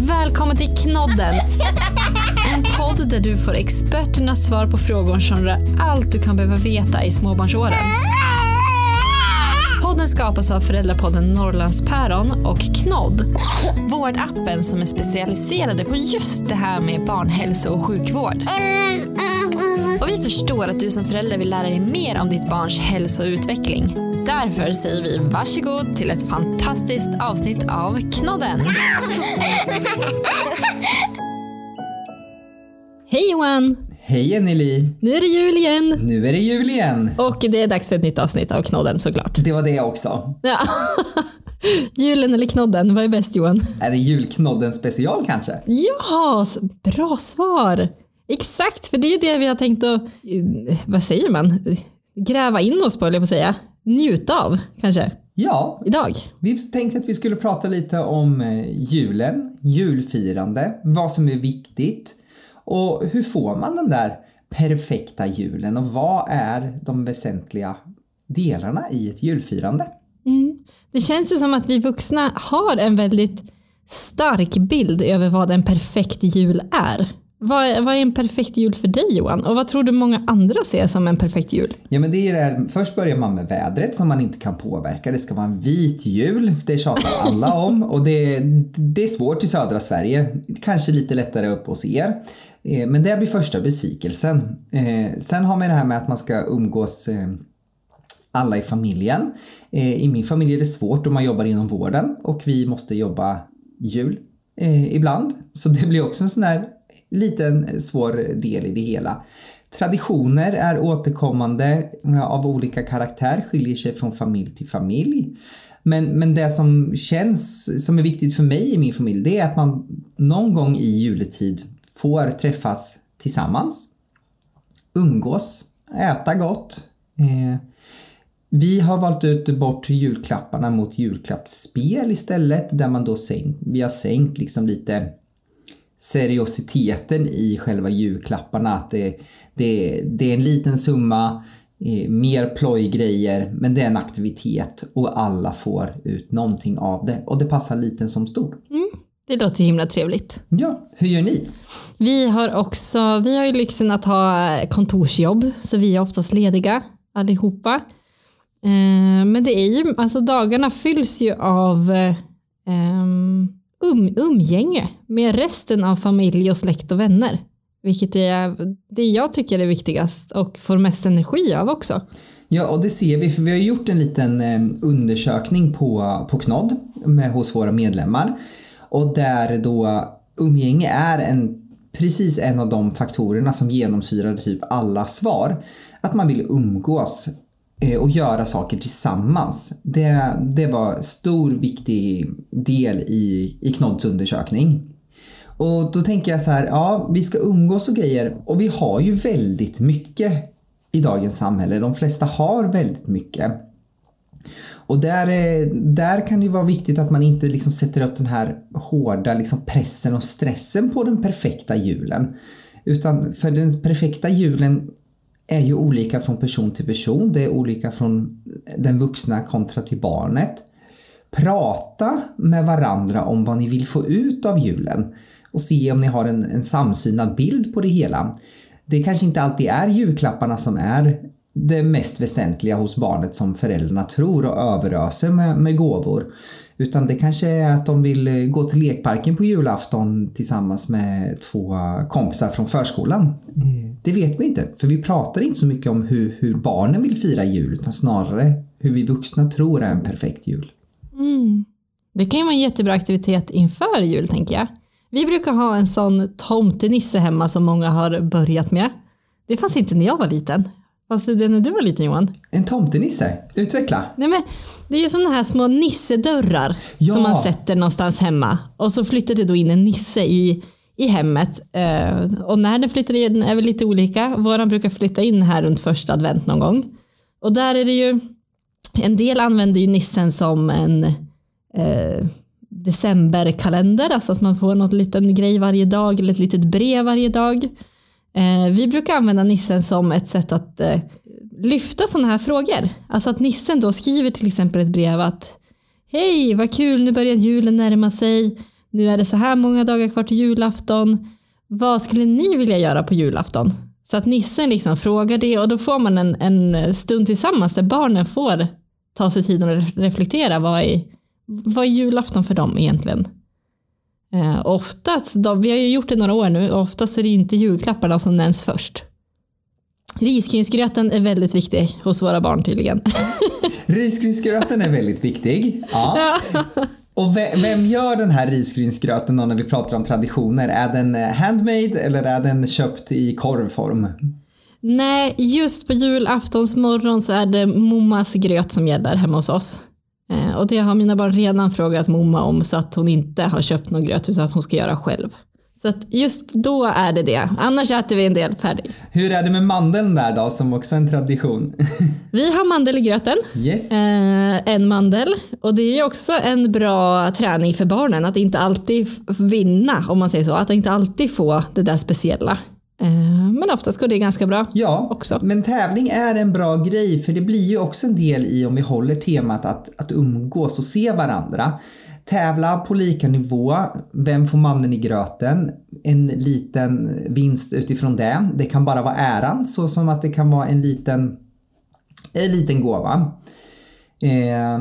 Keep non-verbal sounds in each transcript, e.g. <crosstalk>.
Välkommen till Knodden! En podd där du får experternas svar på frågor som rör allt du kan behöva veta i småbarnsåren. Podden skapas av föräldrapodden Norrlandspäron och Knodd, vårdappen som är specialiserade på just det här med barnhälso och sjukvård. Och vi förstår att du som förälder vill lära dig mer om ditt barns hälso och utveckling. Därför säger vi varsågod till ett fantastiskt avsnitt av Knodden. <laughs> Hej Johan! Hej Anneli! Nu är det jul igen! Nu är det jul igen! Och det är dags för ett nytt avsnitt av Knodden såklart. Det var det också. Ja. <laughs> Julen eller knodden, vad är bäst Johan? Är det julknodden special kanske? Ja, bra svar! Exakt, för det är det vi har tänkt att, eh, vad säger man, gräva in oss på, eller på att säga. Njuta av, kanske, Ja, idag. vi tänkte att vi skulle prata lite om eh, julen, julfirande, vad som är viktigt och hur får man den där perfekta julen och vad är de väsentliga delarna i ett julfirande? Det känns ju som att vi vuxna har en väldigt stark bild över vad en perfekt jul är. Vad är, vad är en perfekt jul för dig Johan? Och vad tror du många andra ser som en perfekt jul? Ja men det är det här, först börjar man med vädret som man inte kan påverka. Det ska vara en vit jul, det tjatar alla om och det, det är svårt i södra Sverige. Kanske lite lättare upp hos er. Eh, men det blir första besvikelsen. Eh, sen har man det här med att man ska umgås eh, alla i familjen. I min familj är det svårt om man jobbar inom vården och vi måste jobba jul ibland. Så det blir också en sån där liten eh, svår del i det hela. Traditioner är återkommande av olika karaktär, skiljer sig från familj till familj. Men, men det som känns som är viktigt för mig i min familj det är att man någon gång i juletid får träffas tillsammans, umgås, äta gott. Eh, vi har valt ut bort julklapparna mot julklappsspel istället där man då sänkt, vi har sänkt liksom lite seriositeten i själva julklapparna. Att det, det, det är en liten summa, eh, mer plojgrejer, men det är en aktivitet och alla får ut någonting av det. Och det passar liten som stor. Det låter himla trevligt. Ja, hur gör ni? Vi har också, vi har ju lyxen att ha kontorsjobb, så vi är oftast lediga allihopa. Eh, Men det är ju, alltså dagarna fylls ju av eh, um, umgänge med resten av familj och släkt och vänner. Vilket är det jag tycker är viktigast och får mest energi av också. Ja, och det ser vi för vi har gjort en liten undersökning på, på Knodd med, hos våra medlemmar. Och där då umgänge är en, precis en av de faktorerna som genomsyrar typ alla svar. Att man vill umgås Eh, och göra saker tillsammans. Det, det var stor viktig del i, i Knodds undersökning. Och då tänker jag så här, ja vi ska umgås och grejer och vi har ju väldigt mycket i dagens samhälle. De flesta har väldigt mycket. Och där, eh, där kan det ju vara viktigt att man inte liksom sätter upp den här hårda liksom pressen och stressen på den perfekta julen. Utan för den perfekta julen är ju olika från person till person. Det är olika från den vuxna kontra till barnet. Prata med varandra om vad ni vill få ut av julen och se om ni har en, en samsynad bild på det hela. Det kanske inte alltid är julklapparna som är det mest väsentliga hos barnet som föräldrarna tror och överöser med, med gåvor. Utan det kanske är att de vill eh, gå till lekparken på julafton tillsammans med två kompisar från förskolan. Eh, Det vet vi inte, för vi pratar inte så mycket om hur, hur barnen vill fira jul utan snarare hur vi vuxna tror är en perfekt jul. Det kan ju vara en jättebra aktivitet inför jul tänker jag. Vi brukar ha en sån tomtenisse hemma som många har börjat med. Det fanns inte när jag var liten. Fanns det när du var liten Johan? En tomtenisse, utveckla! Nej, men det är ju sådana här små nissedörrar Ja. som man sätter någonstans hemma. Och så flyttar det då in en nisse i, i hemmet. Eh, och när den flyttar in är väl lite olika. Våran brukar flytta in här runt första advent någon gång. Och där är det ju, en del använder ju nissen som en eh, decemberkalender, alltså att man får något liten grej varje dag eller ett litet brev varje dag. Eh, vi brukar använda nissen som ett sätt att eh, lyfta sådana här frågor. Alltså att nissen då skriver till exempel ett brev att Hej, vad kul, nu börjar julen närma sig. nu är det så här många dagar kvar till julafton. Vad skulle ni vilja göra på julafton? Så att nissen liksom frågar det och då får man en, en stund tillsammans där barnen får ta sig tiden att reflektera. Vad är, vad är julafton för dem egentligen? Eh, oftast, de, vi har ju gjort det några år nu, oftast är det inte julklapparna som nämns först. Risgrynsgröten är väldigt viktig hos våra barn tydligen. <laughs> Risgrynsgröten är väldigt viktig. Ja. Och vem gör den här risgrynsgröten då när vi pratar om traditioner? Är den eh, handmade eller är den köpt i korvform? Nej, just på julaftonsmorgon så är det mommas gröt som gäller hemma hos oss. Eh, och det har mina barn redan frågat momma om så att hon inte har köpt någon gröt utan att hon ska göra själv. Så att just då är det det. Annars äter vi en del färdig. Hur är det med mandeln där då, som också är en tradition? <laughs> vi har mandel i gröten. Yes. Eh, en mandel. Och det är också en bra träning för barnen att inte alltid vinna, om man säger så. Att inte alltid få det där speciella. Eh, men oftast går det ganska bra ja, också. Men tävling är en bra grej för det blir ju också en del i om vi håller temat att, att umgås och se varandra. Tävla på lika nivå. Vem får mannen i gröten? En liten vinst utifrån det. Det kan bara vara äran så som att det kan vara en liten, en liten gåva. Eh,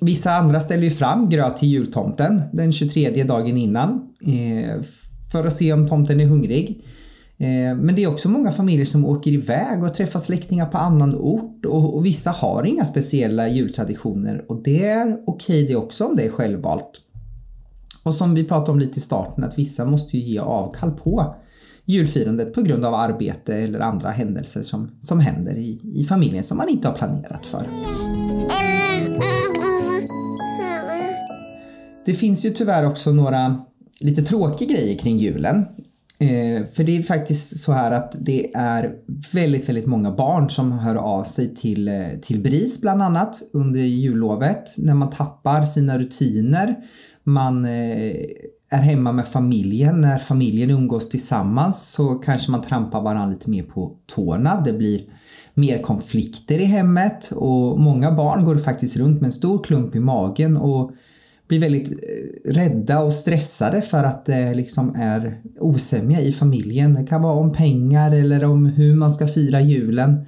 vissa andra ställer ju fram gröt till jultomten den 23 dagen innan eh, för att se om tomten är hungrig. Eh, men det är också många familjer som åker iväg och träffar släktingar på annan ort och, vissa har inga speciella jultraditioner och det är okej okay det också om det är självvalt. Och som vi pratade om lite i starten att vissa måste ju ge avkall på julfirandet på grund av arbete eller andra händelser som, som händer i, i familjen som man inte har planerat för. Det finns ju tyvärr också några lite tråkiga grejer kring julen. Eh, för det är faktiskt så här att det är väldigt, väldigt många barn som hör av sig till, eh, till BRIS bland annat under jullovet när man tappar sina rutiner. Man eh, är hemma med familjen. När familjen umgås tillsammans så kanske man trampar varandra lite mer på tårna. Det blir mer konflikter i hemmet och många barn går faktiskt runt med en stor klump i magen och blir väldigt eh, rädda och stressade för att det liksom är osämja i familjen. Det kan vara om pengar eller om hur man ska fira julen.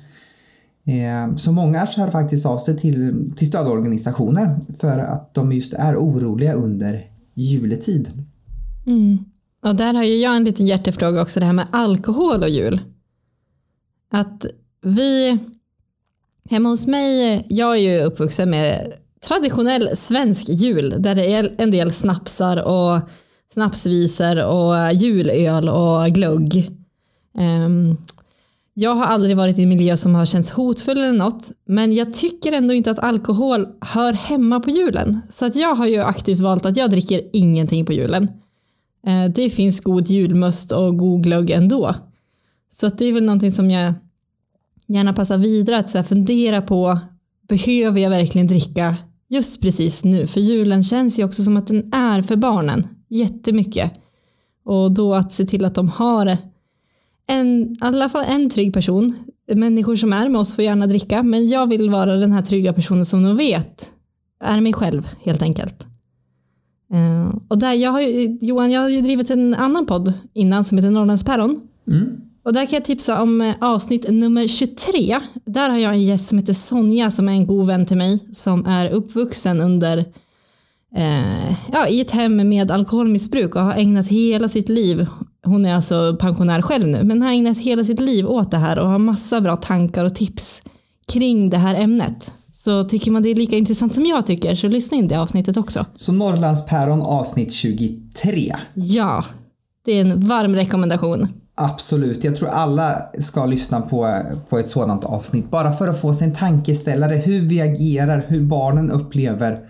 Eh, så många hör faktiskt av sig till, till stödorganisationer för att de just är oroliga under juletid. Mm. Och där har ju jag en liten hjärtefråga också, det här med alkohol och jul. Att vi, hemma hos mig, jag är ju uppvuxen med traditionell svensk jul där det är en del snapsar och snapsvisor och julöl och glögg. Um, jag har aldrig varit i en miljö som har känts hotfull eller något, men jag tycker ändå inte att alkohol hör hemma på julen. Så att jag har ju aktivt valt att jag dricker ingenting på julen. Uh, det finns god julmust och god glögg ändå. Så att det är väl någonting som jag gärna passar vidare att så fundera på. Behöver jag verkligen dricka just precis nu. För julen känns ju också som att den är för barnen jättemycket. Och då att se till att de har en, i alla fall en trygg person. Människor som är med oss får gärna dricka, men jag vill vara den här trygga personen som de vet är mig själv helt enkelt. Uh, och där, jag har ju, Johan, jag har ju drivit en annan podd innan som heter Norrlandspäron. Mm. Och där kan jag tipsa om eh, avsnitt nummer 23. Där har jag en gäst som heter Sonja som är en god vän till mig som är uppvuxen under eh, ja, i ett hem med alkoholmissbruk och har ägnat hela sitt liv, hon är alltså pensionär själv nu, men har ägnat hela sitt liv åt det här och har massa bra tankar och tips kring det här ämnet. Så tycker man det är lika intressant som jag tycker så lyssna in det avsnittet också. Så Norrlandspäron avsnitt 23? Ja, det är en varm rekommendation. Absolut, jag tror alla ska lyssna på, på ett sådant avsnitt. Bara för att få sig en tankeställare hur vi agerar, hur barnen upplever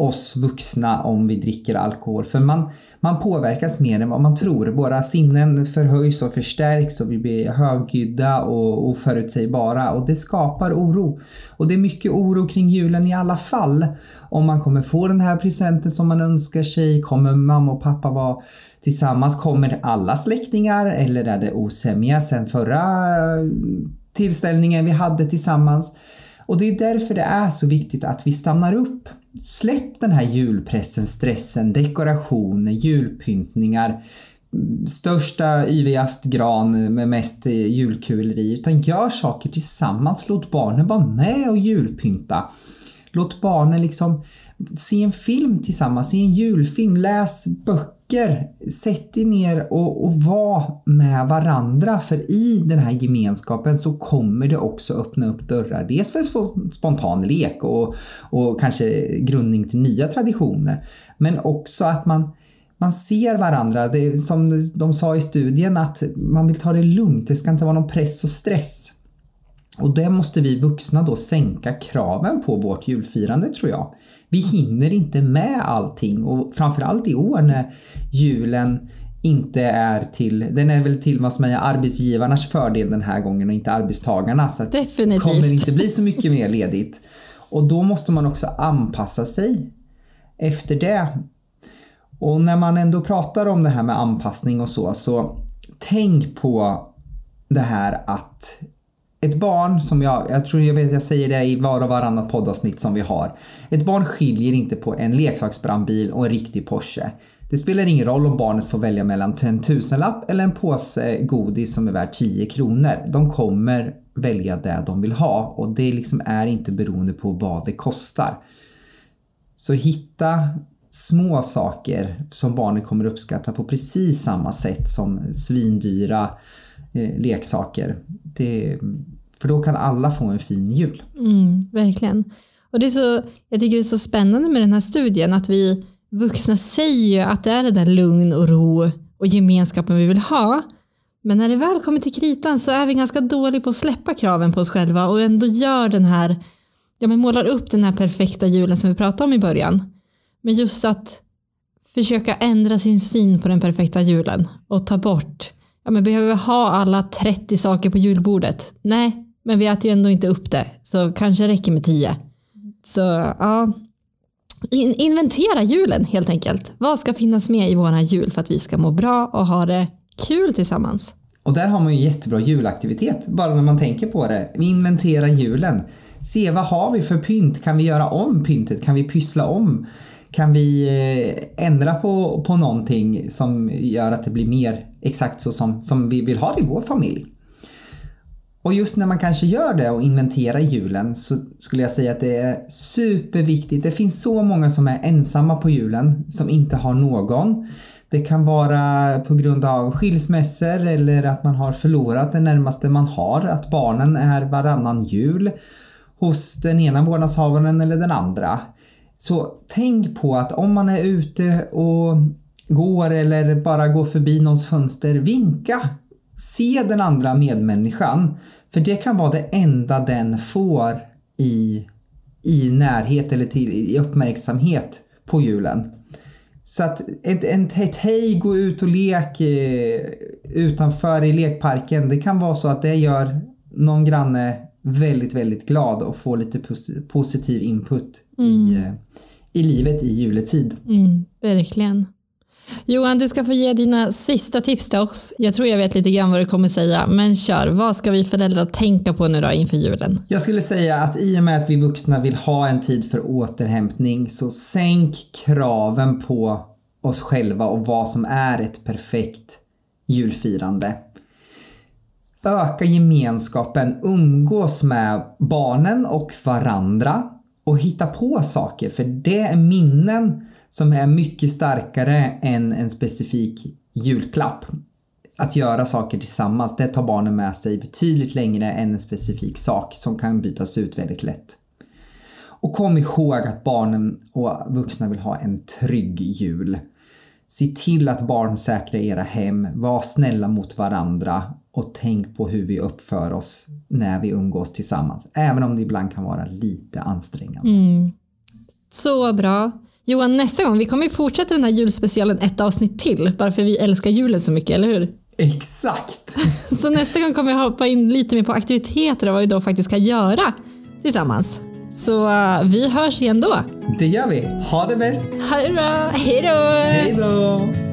oss vuxna om vi dricker alkohol. För man, man påverkas mer än vad man tror. Våra sinnen förhöjs och förstärks och vi blir högljudda och oförutsägbara och det skapar oro. Och det är mycket oro kring julen i alla fall. Om man kommer få den här presenten som man önskar sig, kommer mamma och pappa vara tillsammans, kommer alla släktingar eller är det osämja sen förra eh, tillställningen vi hade tillsammans? Och det är därför det är så viktigt att vi stannar upp. Släpp den här julpressen, stressen, dekorationer, julpyntningar, största, yvigast gran med mest julkulor i, utan gör saker tillsammans. Låt barnen vara med och julpynta. Låt barnen liksom se en film tillsammans, se en julfilm, läs böcker. Sätt er ner och, och var med varandra för i den här gemenskapen så kommer det också öppna upp dörrar. Dels för spontan lek och, och kanske grundning till nya traditioner. Men också att man man ser varandra. Det är som de sa i studien att man vill ta det lugnt. Det ska inte vara någon press och stress. Och det måste vi vuxna då sänka kraven på vårt julfirande tror jag. Vi hinner inte med allting och framförallt i år när julen inte är till, den är väl till vad som är arbetsgivarnas fördel den här gången och inte arbetstagarna. Så Definitivt. det kommer inte bli så mycket mer ledigt. Och då måste man också anpassa sig efter det. Och när man ändå pratar om det här med anpassning och så, så tänk på det här att ett barn som jag, jag tror jag vet jag säger det i var och varannat poddavsnitt som vi har. Ett barn skiljer inte på en leksaksbrandbil och en riktig Porsche. Det spelar ingen roll om barnet får välja mellan en tusenlapp eller en påse godis som är värd 10 kronor. De kommer välja det de vill ha och det liksom är inte beroende på vad det kostar. Så hitta små saker som barnet kommer uppskatta på precis samma sätt som svindyra Eh, leksaker. Det, för då kan alla få en fin jul. Mm, verkligen. Och det är så, jag tycker det är så spännande med den här studien att vi vuxna säger ju att det är det där lugn och ro och gemenskapen vi vill ha. Men när det väl kommer till kritan så är vi ganska dåliga på att släppa kraven på oss själva och ändå gör den här, ja men målar upp den här perfekta julen som vi pratade om i början. Men just att försöka ändra sin syn på den perfekta julen och ta bort, ja men behöver vi ha alla 30 saker på julbordet? Nej, men vi äter ju ändå inte upp det, så kanske räcker med 10. Så ja, In inventera julen helt enkelt. Vad ska finnas med i våra jul för att vi ska må bra och ha det kul tillsammans? Och där har man ju jättebra julaktivitet, bara när man tänker på det. Vi inventerar julen. Se vad har vi för pynt? Kan vi göra om pyntet? Kan vi pyssla om? Kan vi eh, ändra på, på någonting som gör att det blir mer exakt så som, som vi vill ha det i vår familj? Och just när man kanske gör det och inventerar julen så skulle jag säga att det är superviktigt. Det finns så många som är ensamma på julen som inte har någon. Det kan vara på grund av skilsmässor eller att man har förlorat det närmaste man har, att barnen är varannan jul hos den ena vårdnadshavaren eller den andra. Så tänk på att om man är ute och går eller bara går förbi någons fönster, vinka. Se den andra medmänniskan. För det kan vara det enda den får i, i närhet eller till, i uppmärksamhet på julen. Så att ett, ett, ett hej, gå ut och lek eh, utanför i lekparken. Det kan vara så att det gör någon granne väldigt, väldigt glad och får lite positiv input mm. i, eh, i livet i juletid. Mm, verkligen. Johan, du ska få ge dina sista tips till oss. Jag tror jag vet lite grann vad du kommer säga, men kör. Vad ska vi föräldrar tänka på nu då inför julen? Jag skulle säga att i och med att vi vuxna vill ha en tid för återhämtning så sänk kraven på oss själva och vad som är ett perfekt julfirande. Öka gemenskapen, umgås med barnen och varandra och hitta på saker för det är minnen som är mycket starkare än en specifik julklapp. Att göra saker tillsammans, det tar barnen med sig betydligt längre än en specifik sak som kan bytas ut väldigt lätt. Och kom ihåg att barnen och vuxna vill ha en trygg jul. Se till att barn säkrar era hem, var snälla mot varandra och tänk på hur vi uppför oss när vi umgås tillsammans. Även om det ibland kan vara lite ansträngande. Mm. Så bra. Johan, nästa gång, vi kommer ju fortsätta den här julspecialen ett avsnitt till, bara för vi älskar julen så mycket, eller hur? Exakt! <laughs> så nästa gång kommer vi hoppa in lite mer på aktiviteter och vad vi då faktiskt kan göra tillsammans. Så uh, vi hörs igen då. Det gör vi. Ha det bäst! Ha det bra! Hej då! Hej då!